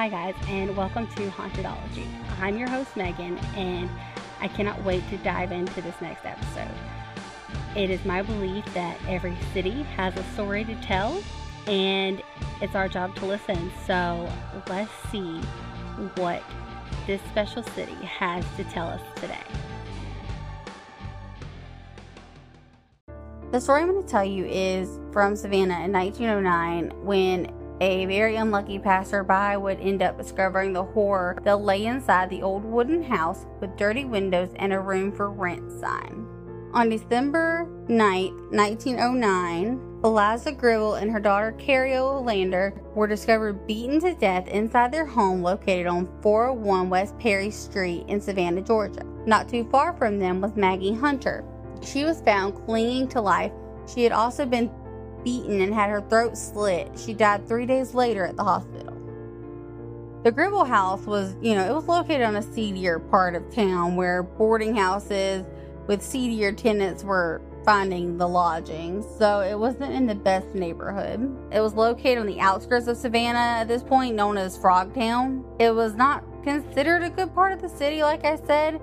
Hi, guys, and welcome to Hauntedology. I'm your host, Megan, and I cannot wait to dive into this next episode. It is my belief that every city has a story to tell, and it's our job to listen. So let's see what this special city has to tell us today. The story I'm going to tell you is from Savannah in 1909 when a very unlucky passerby would end up discovering the horror that lay inside the old wooden house with dirty windows and a room for rent sign. On December 9, 1909, Eliza Gribble and her daughter Carrie Olander were discovered beaten to death inside their home located on 401 West Perry Street in Savannah, Georgia. Not too far from them was Maggie Hunter. She was found clinging to life. She had also been beaten and had her throat slit. She died three days later at the hospital. The Gribble house was, you know, it was located on a seedier part of town where boarding houses with seedier tenants were finding the lodgings, so it wasn't in the best neighborhood. It was located on the outskirts of Savannah at this point, known as Frogtown. It was not considered a good part of the city, like I said,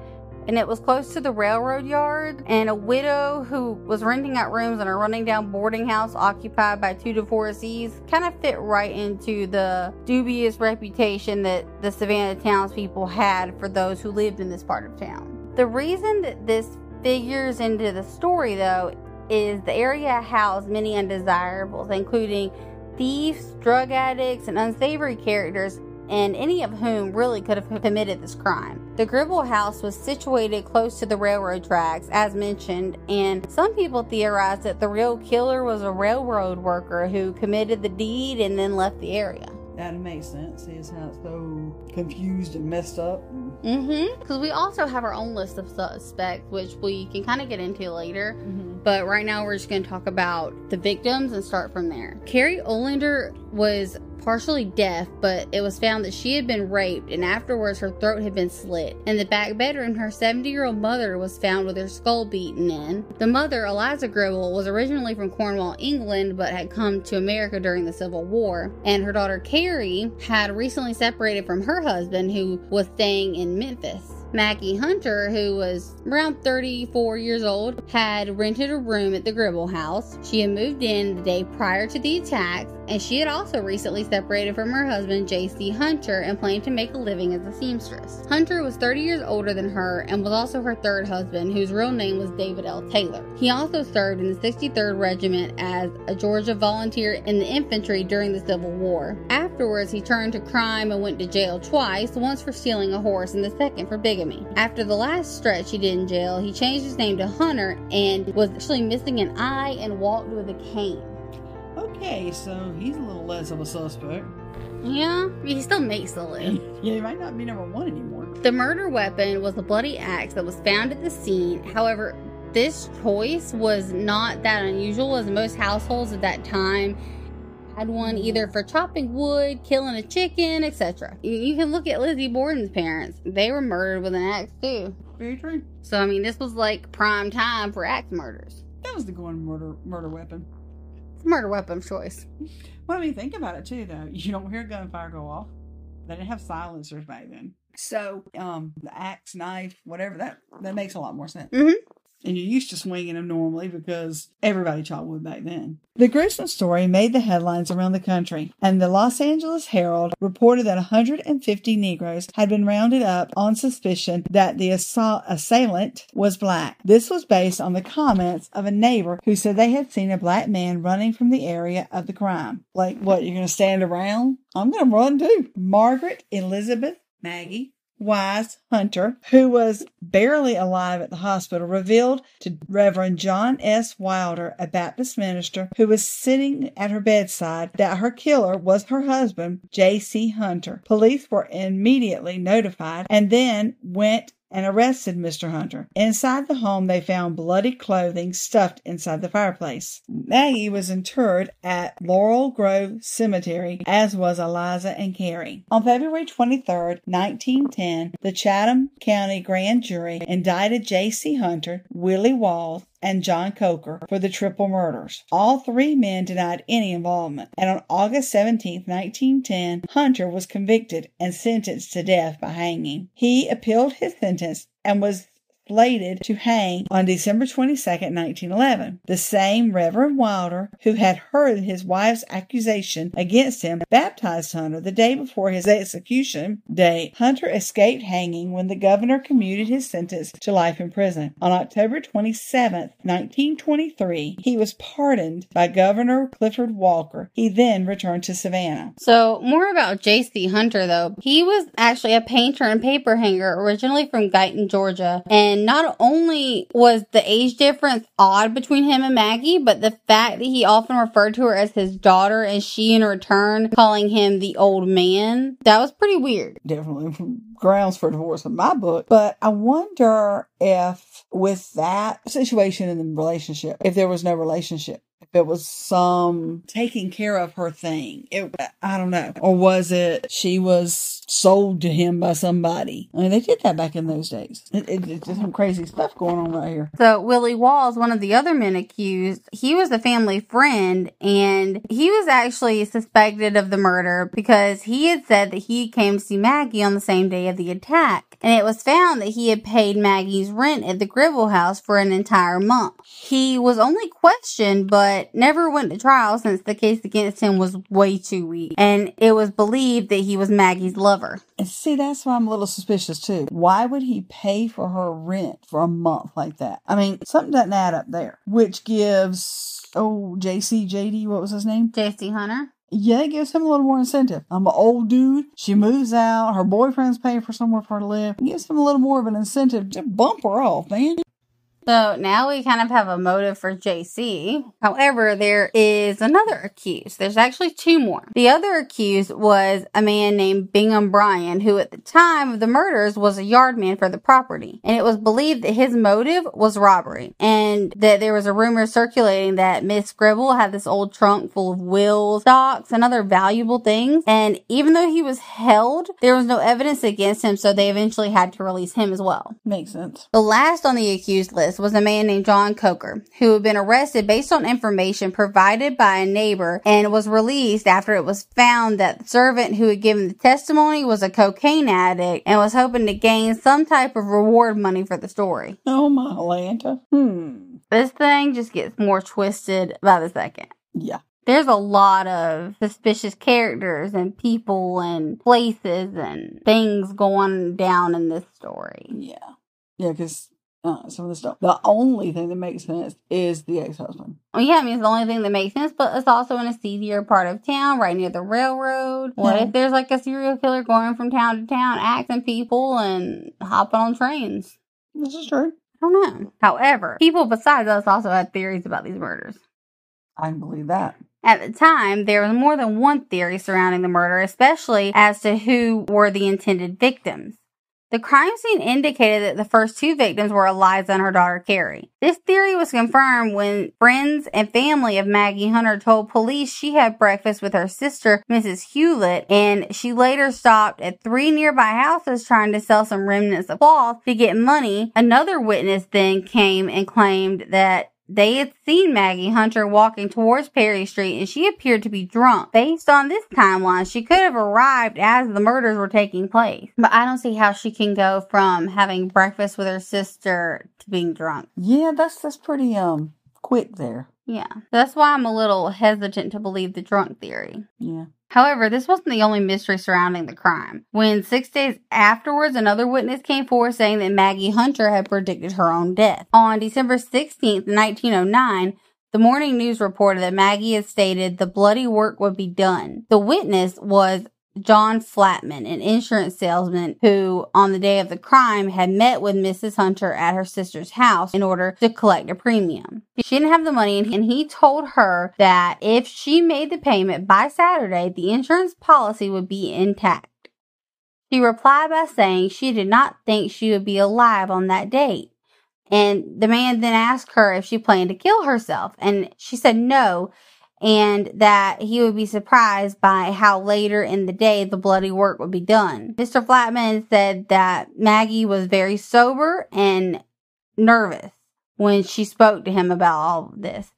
and it was close to the railroad yard. And a widow who was renting out rooms in a running down boarding house occupied by two divorcees kind of fit right into the dubious reputation that the Savannah townspeople had for those who lived in this part of town. The reason that this figures into the story, though, is the area housed many undesirables, including thieves, drug addicts, and unsavory characters and any of whom really could have committed this crime. The Gribble house was situated close to the railroad tracks, as mentioned, and some people theorize that the real killer was a railroad worker who committed the deed and then left the area. That makes sense. Is how it's so confused and messed up. Mm-hmm. Because we also have our own list of suspects, which we can kind of get into later. Mm-hmm. But right now, we're just going to talk about the victims and start from there. Carrie Olander was partially deaf, but it was found that she had been raped and afterwards her throat had been slit. In the back bedroom, her 70 year old mother was found with her skull beaten in. The mother, Eliza Gribble, was originally from Cornwall, England, but had come to America during the Civil War. And her daughter Carrie had recently separated from her husband, who was staying in Memphis. Maggie Hunter, who was around 34 years old, had rented a room at the Gribble house. She had moved in the day prior to the attacks, and she had also recently separated from her husband, J.C. Hunter, and planned to make a living as a seamstress. Hunter was 30 years older than her and was also her third husband, whose real name was David L. Taylor. He also served in the 63rd Regiment as a Georgia volunteer in the infantry during the Civil War. Afterwards, he turned to crime and went to jail twice, once for stealing a horse and the second for bigamy. After the last stretch he did in jail, he changed his name to Hunter and was actually missing an eye and walked with a cane. Okay, so he's a little less of a suspect. Yeah, he still makes the list. yeah, he might not be number one anymore. The murder weapon was a bloody axe that was found at the scene. However, this choice was not that unusual as most households at that time had one either for chopping wood, killing a chicken, etc. You can look at Lizzie Borden's parents. They were murdered with an axe too. Very true. So I mean this was like prime time for axe murders. That was the going murder murder weapon. It's a murder weapon of choice. Well I mean think about it too though. You don't hear gunfire go off. They didn't have silencers back then. So um the axe, knife, whatever that that makes a lot more sense. Mm-hmm and you're used to swinging them normally because everybody chopped wood back then. The gruesome story made the headlines around the country, and the Los Angeles Herald reported that 150 Negroes had been rounded up on suspicion that the assailant was black. This was based on the comments of a neighbor who said they had seen a black man running from the area of the crime. Like, what, you're going to stand around? I'm going to run too. Margaret Elizabeth Maggie Wise Hunter, who was barely alive at the hospital, revealed to Reverend John S. Wilder, a Baptist minister who was sitting at her bedside, that her killer was her husband, J.C. Hunter. Police were immediately notified and then went and arrested Mr. Hunter. Inside the home, they found bloody clothing stuffed inside the fireplace. Maggie was interred at Laurel Grove Cemetery, as was Eliza and Carrie. On February 23, 1910, the Chatham County Grand Jury indicted J.C. Hunter, Willie Walls, and John Coker for the triple murders. All three men denied any involvement, and on August 17, 1910, Hunter was convicted and sentenced to death by hanging. He appealed his sentence and was slated to hang on December 22, 1911. The same Reverend Wilder, who had heard his wife's accusation against him, baptized Hunter the day before his execution day. Hunter escaped hanging when the governor commuted his sentence to life in prison. On October 27, 1923, he was pardoned by Governor Clifford Walker. He then returned to Savannah. So, more about J.C. Hunter, though. He was actually a painter and paper hanger originally from Guyton, Georgia, and not only was the age difference odd between him and Maggie, but the fact that he often referred to her as his daughter and she in return calling him the old man, that was pretty weird. Definitely grounds for divorce in my book. But I wonder if with that situation in the relationship, if there was no relationship, it was some taking care of her thing. It, I don't know. Or was it she was sold to him by somebody? I mean, they did that back in those days. It, it, it's just some crazy stuff going on right here. So Willie Walls, one of the other men accused, he was a family friend and he was actually suspected of the murder because he had said that he came to see Maggie on the same day of the attack. And it was found that he had paid Maggie's rent at the Gribble house for an entire month. He was only questioned, but but never went to trial since the case against him was way too weak. And it was believed that he was Maggie's lover. See, that's why I'm a little suspicious too. Why would he pay for her rent for a month like that? I mean, something doesn't add up there, which gives, oh, JC, JD, what was his name? JC Hunter. Yeah, it gives him a little more incentive. I'm an old dude. She moves out. Her boyfriend's paying for somewhere for her to live. It gives him a little more of an incentive to bump her off, man. So now we kind of have a motive for JC. However, there is another accused. There's actually two more. The other accused was a man named Bingham Bryan, who at the time of the murders was a yardman for the property. And it was believed that his motive was robbery. And that there was a rumor circulating that Miss Gribble had this old trunk full of wills, stocks, and other valuable things. And even though he was held, there was no evidence against him, so they eventually had to release him as well. Makes sense. The last on the accused list was a man named John Coker, who had been arrested based on information provided by a neighbor and was released after it was found that the servant who had given the testimony was a cocaine addict and was hoping to gain some type of reward money for the story. Oh my Atlanta. Hmm. This thing just gets more twisted by the second. Yeah there's a lot of suspicious characters and people and places and things going down in this story. Yeah. Yeah, because uh, some of the stuff. The only thing that makes sense is the ex husband. Well, yeah, I mean, it's the only thing that makes sense, but it's also in a seedier part of town, right near the railroad. What yeah. if there's like a serial killer going from town to town, acting people and hopping on trains? This is true. I don't know. However, people besides us also had theories about these murders. I can believe that. At the time, there was more than one theory surrounding the murder, especially as to who were the intended victims. The crime scene indicated that the first two victims were Eliza and her daughter Carrie. This theory was confirmed when friends and family of Maggie Hunter told police she had breakfast with her sister, Mrs. Hewlett, and she later stopped at three nearby houses trying to sell some remnants of cloth to get money. Another witness then came and claimed that they had seen Maggie Hunter walking towards Perry Street and she appeared to be drunk. Based on this timeline, she could have arrived as the murders were taking place. But I don't see how she can go from having breakfast with her sister to being drunk. Yeah, that's that's pretty um quick there. Yeah. That's why I'm a little hesitant to believe the drunk theory. Yeah. However, this wasn't the only mystery surrounding the crime. When six days afterwards, another witness came forward saying that Maggie Hunter had predicted her own death. On December 16th, 1909, the morning news reported that Maggie had stated the bloody work would be done. The witness was John Flatman, an insurance salesman who, on the day of the crime, had met with Mrs. Hunter at her sister's house in order to collect a premium. She didn't have the money, and he told her that if she made the payment by Saturday, the insurance policy would be intact. She replied by saying she did not think she would be alive on that date. And the man then asked her if she planned to kill herself, and she said no and that he would be surprised by how later in the day the bloody work would be done. Mr. Flatman said that Maggie was very sober and nervous when she spoke to him about all of this.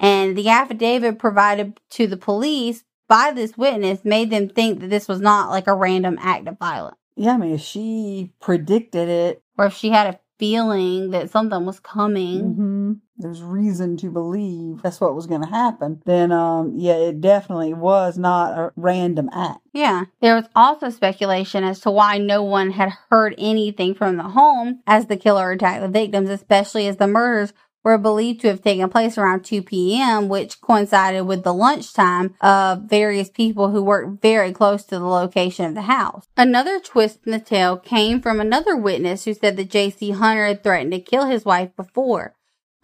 And the affidavit provided to the police by this witness made them think that this was not like a random act of violence. Yeah, I mean, if she predicted it, or if she had a feeling that something was coming. Mm-hmm. There's reason to believe that's what was going to happen. Then, um, yeah, it definitely was not a random act. Yeah. There was also speculation as to why no one had heard anything from the home as the killer attacked the victims, especially as the murders were believed to have taken place around 2 p.m., which coincided with the lunchtime of various people who worked very close to the location of the house. Another twist in the tale came from another witness who said that J.C. Hunter had threatened to kill his wife before.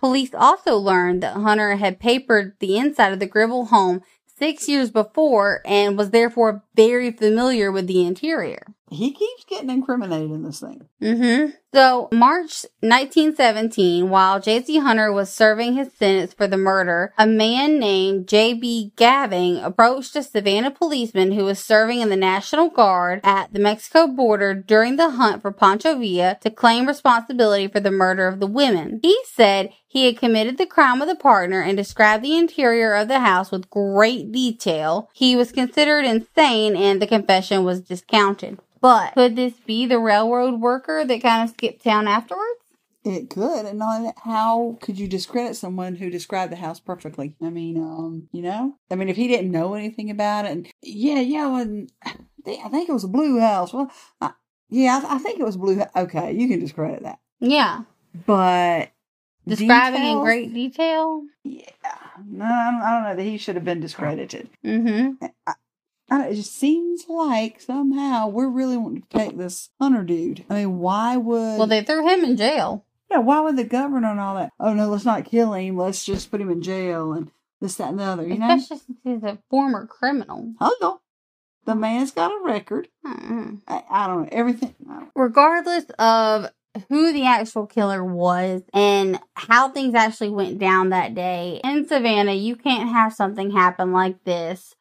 Police also learned that Hunter had papered the inside of the Gribble home six years before and was therefore very familiar with the interior. He keeps getting incriminated in this thing. Mm-hmm. So, March 1917, while J.C. Hunter was serving his sentence for the murder, a man named J.B. Gaving approached a Savannah policeman who was serving in the National Guard at the Mexico border during the hunt for Pancho Villa to claim responsibility for the murder of the women. He said he had committed the crime with a partner and described the interior of the house with great detail. He was considered insane and the confession was discounted. But could this be the railroad worker that kind of skipped town afterwards? It could, and how could you discredit someone who described the house perfectly? I mean, um, you know, I mean, if he didn't know anything about it, and yeah, yeah, well, I think it was a blue house. Well, I, yeah, I, I, think it was blue. Okay, you can discredit that. Yeah, but describing details, in great detail. Yeah, no, I don't, know that he should have been discredited. Mm-hmm. I, it just seems like somehow we're really wanting to take this Hunter dude. I mean, why would? Well, they threw him in jail. Yeah, why would the governor and all that? Oh no, let's not kill him. Let's just put him in jail and this, that, and the other. You Especially know, especially since he's a former criminal. Oh no, the man's got a record. Mm-hmm. I, I, don't know everything. Regardless of who the actual killer was and how things actually went down that day in Savannah, you can't have something happen like this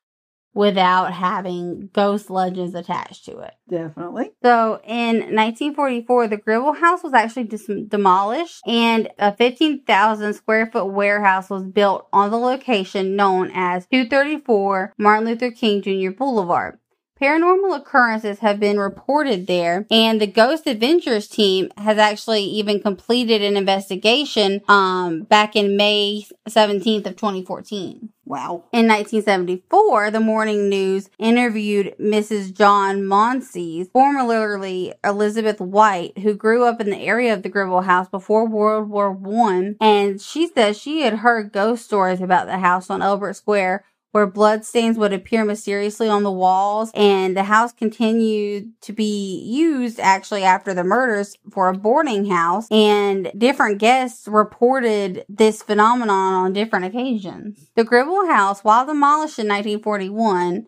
without having ghost legends attached to it. Definitely. So in 1944, the Gribble House was actually dis- demolished and a 15,000 square foot warehouse was built on the location known as 234 Martin Luther King Jr. Boulevard. Paranormal occurrences have been reported there, and the Ghost Adventures team has actually even completed an investigation um, back in May 17th of 2014. Wow. In 1974, the Morning News interviewed Mrs. John Monsees, formerly Elizabeth White, who grew up in the area of the Gribble House before World War One, and she says she had heard ghost stories about the house on Albert Square where bloodstains would appear mysteriously on the walls and the house continued to be used actually after the murders for a boarding house and different guests reported this phenomenon on different occasions. The Gribble house, while demolished in 1941,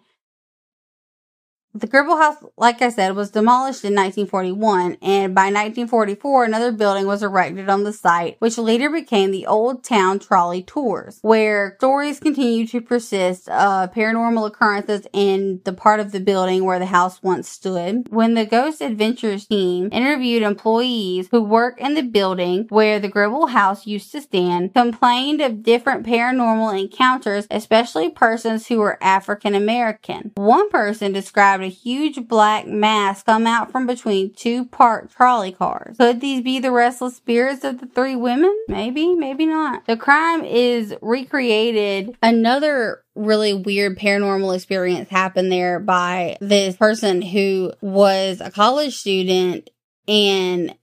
the Gribble House, like I said, was demolished in 1941, and by 1944, another building was erected on the site, which later became the Old Town Trolley Tours, where stories continue to persist of paranormal occurrences in the part of the building where the house once stood. When the Ghost Adventures team interviewed employees who work in the building where the Gribble House used to stand, complained of different paranormal encounters, especially persons who were African American. One person described a huge black mass come out from between two parked trolley cars. Could these be the restless spirits of the three women? Maybe, maybe not. The crime is recreated. Another really weird paranormal experience happened there by this person who was a college student and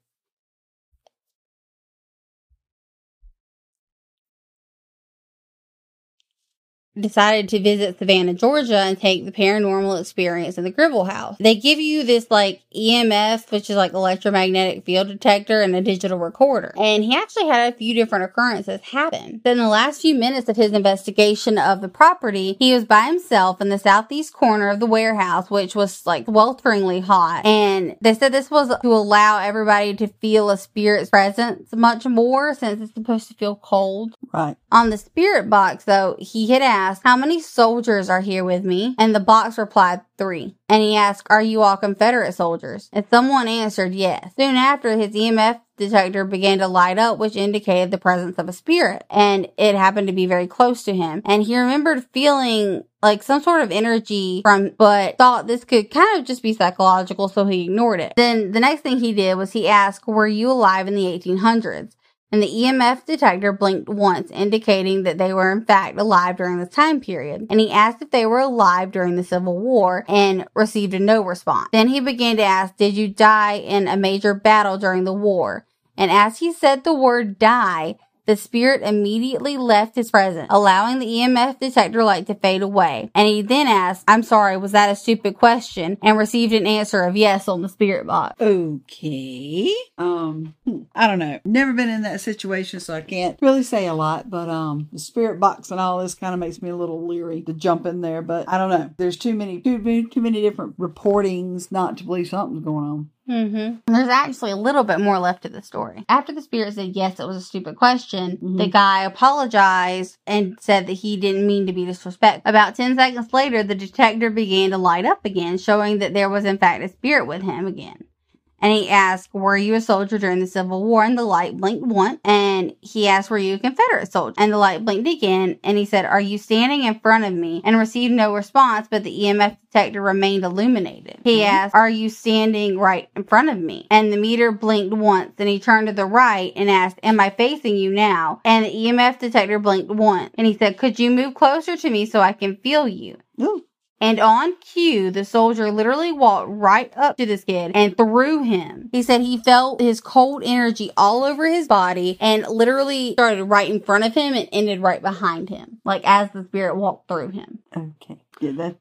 decided to visit Savannah, Georgia and take the paranormal experience in the Gribble House. They give you this like EMF, which is like electromagnetic field detector and a digital recorder. And he actually had a few different occurrences happen. Then the last few minutes of his investigation of the property, he was by himself in the southeast corner of the warehouse, which was like swelteringly hot. And they said this was to allow everybody to feel a spirit's presence much more since it's supposed to feel cold. Right. On the spirit box though, he had asked asked, How many soldiers are here with me? And the box replied, Three. And he asked, Are you all Confederate soldiers? And someone answered, Yes. Soon after, his EMF detector began to light up, which indicated the presence of a spirit. And it happened to be very close to him. And he remembered feeling like some sort of energy from, but thought this could kind of just be psychological, so he ignored it. Then the next thing he did was he asked, Were you alive in the 1800s? And the EMF detector blinked once, indicating that they were in fact alive during this time period. And he asked if they were alive during the Civil War and received a no response. Then he began to ask, Did you die in a major battle during the war? And as he said the word die, the spirit immediately left his presence, allowing the EMF detector light to fade away. And he then asked, I'm sorry, was that a stupid question? And received an answer of yes on the spirit box. Okay. Um, hmm, I don't know. Never been in that situation, so I can't really say a lot. But um, the spirit box and all this kind of makes me a little leery to jump in there. But I don't know. There's too many, too too many different reportings not to believe something's going on. Mm-hmm. There's actually a little bit more left to the story. After the spirit said yes, it was a stupid question, Mhm. the guy apologized and said that he didn't mean to be disrespectful. About 10 seconds later, the detector began to light up again, showing that there was in fact a spirit with him again. And he asked, Were you a soldier during the Civil War? And the light blinked once. And he asked, Were you a Confederate soldier? And the light blinked again. And he said, Are you standing in front of me? And received no response, but the EMF detector remained illuminated. He Mhm. asked, Are you standing right in front of me? And the meter blinked once. And he turned to the right and asked, Am I facing you now? And the EMF detector blinked once. And he said, Could you move closer to me so I can feel you? Ooh. And on cue, the soldier literally walked right up to this kid and threw him. He said he felt his cold energy all over his body and literally started right in front of him and ended right behind him, like as the spirit walked through him. Okay. Yeah, that.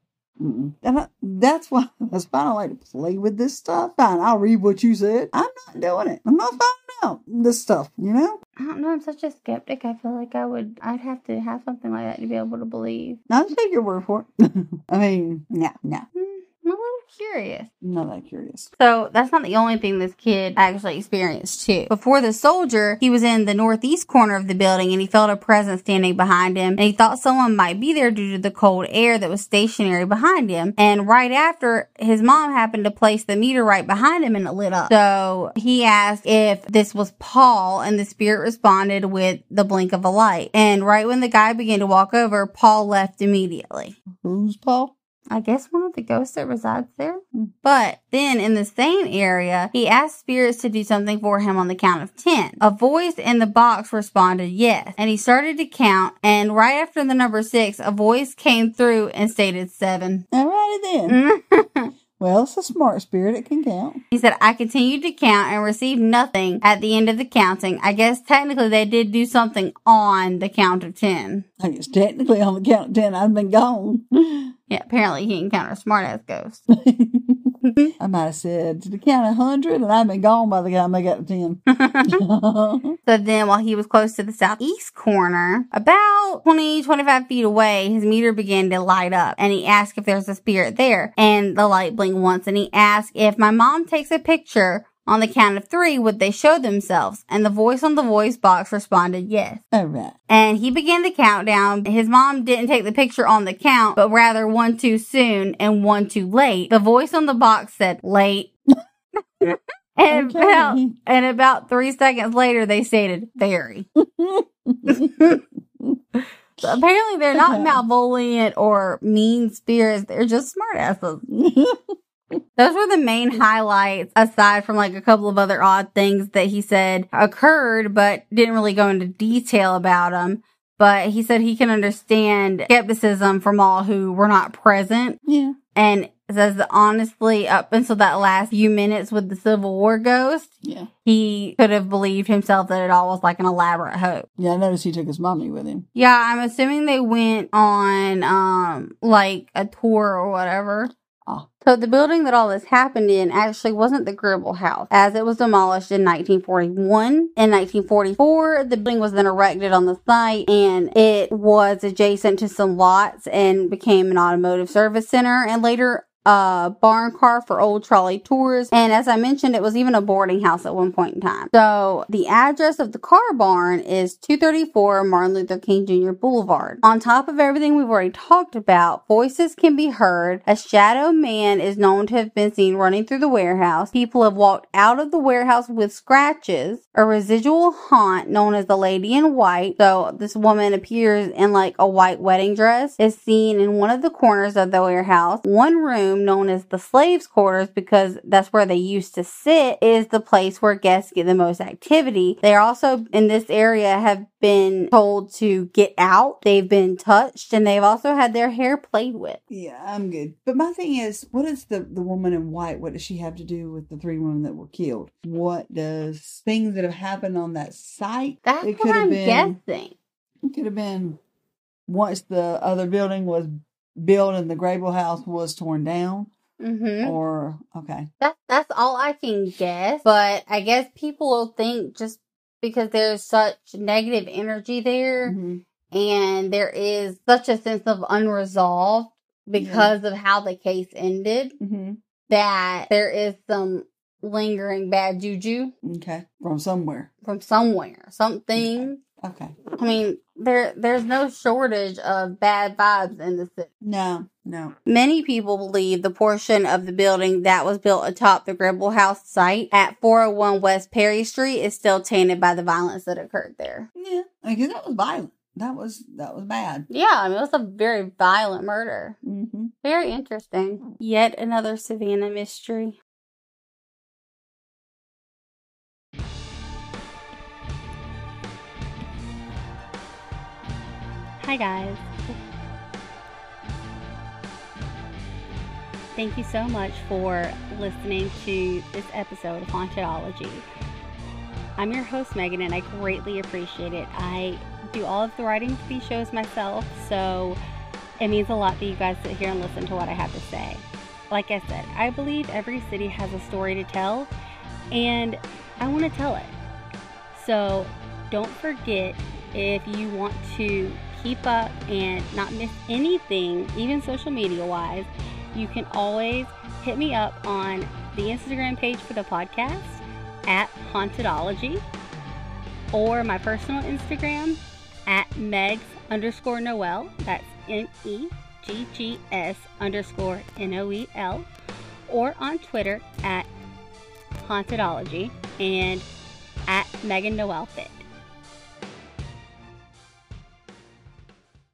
I, that's why that's why I don't like to play with this stuff. Fine, I'll read what you said. I'm not doing it. I'm not finding out this stuff. You know. I don't know. I'm such a skeptic. I feel like I would, I'd have to have something like that to be able to believe. I'll take your word for it. I mean, no, no, Hmm, I'm a little curious. Not that curious. So that's not the only thing this kid actually experienced too. Before the soldier, he was in the northeast corner of the building and he felt a presence standing behind him and he thought someone might be there due to the cold air that was stationary behind him. And right after, his mom happened to place the meter right behind him and it lit up. So he asked if this was Paul and the spirit responded with the blink of a light. And right when the guy began to walk over, Paul left immediately. Who's Paul? I guess one of the ghosts that resides there. But then in the same area, he asked spirits to do something for him on the count of 10. A voice in the box responded yes. And he started to count. And right after the number six, a voice came through and stated seven. Alrighty then. Well, it's a smart spirit. It can count. He said, I continued to count and received nothing at the end of the counting. I guess technically they did do something on the count of 10. I guess technically on the count of ten, I've been gone. Yeah, apparently he encountered a smart ass ghost. I might have said to the count of hundred, and I've been gone by the time I got to ten. So then, while he was close to the southeast corner, about 20, 25 feet away, his meter began to light up and he asked if there's a spirit there. And the light blinked once and he asked if my mom takes a picture on the count of three, would they show themselves? And the voice on the voice box responded yes. All right. And he began the countdown. His mom didn't take the picture on the count, but rather one too soon and one too late. The voice on the box said late. and Okay. about and about three seconds later, they stated very. So apparently, they're not malvolent or mean spirits. They're just smartasses. Those were the main highlights, aside from like a couple of other odd things that he said occurred, but didn't really go into detail about them. But he said he can understand skepticism from all who were not present yeah. and says that honestly, up until that last few minutes with the Civil War ghost, Yeah. he could have believed himself that it all was like an elaborate hoax. Yeah. I noticed he took his mommy with him. Yeah, I'm assuming they went on um like a tour or whatever. So the building that all this happened in actually wasn't the Gribble House, as it was demolished in 1941. In 1944, the building was then erected on the site, and it was adjacent to some lots and became an automotive service center, and later a barn car for old trolley tours. And as I mentioned, it was even a boarding house at one point in time. So the address of the car barn is 234 Martin Luther King Jr. Boulevard. On top of everything we've already talked about, voices can be heard. A shadow man is known to have been seen running through the warehouse. People have walked out of the warehouse with scratches. A residual haunt known as the Lady in White. So this woman appears in like a white wedding dress is seen in one of the corners of the warehouse. One room known as the slaves quarters because that's where they used to sit is the place where guests get the most activity. They also in this area have been told to get out. They've been touched and they've also had their hair played with. Yeah, I'm good. But my thing is, what is the the woman in white? What does she have to do with the three women that were killed? What does things that have happened on that site? That's it what I'm guessing. It could have been once the other building was built and the Gribble house was torn down. Mm-hmm. Or okay, That that's all I can guess. But I guess people will think just because there's such negative energy there Mhm. and there is such a sense of unresolved because of how the case ended Mhm. that there is some lingering bad juju okay, from somewhere. from somewhere. Something Okay, I mean, there there's no shortage of bad vibes in the city. no, no. Many people believe the portion of the building that was built atop the Gribble House site at 401 West Perry Street is still tainted by the violence that occurred there. Yeah, because that was violent. That was that was bad. Yeah, I mean, it was a very violent murder. Mm-hmm. Very interesting. Yet another Savannah mystery. Hi, guys. Thank you so much for listening to this episode of Hauntedology. I'm your host, Megan, and I greatly appreciate it. I do all of the writing for these shows myself, so it means a lot that you guys sit here and listen to what I have to say. Like I said, I believe every city has a story to tell, and I want to tell it. So don't forget if you want to keep up and not miss anything, even social media wise, you can always hit me up on the Instagram page for the podcast at Hauntedology or my personal Instagram at Meggs underscore Noel. That's M E G G S underscore N O E L. Or on Twitter at Hauntedology and at Megan Noel Fit.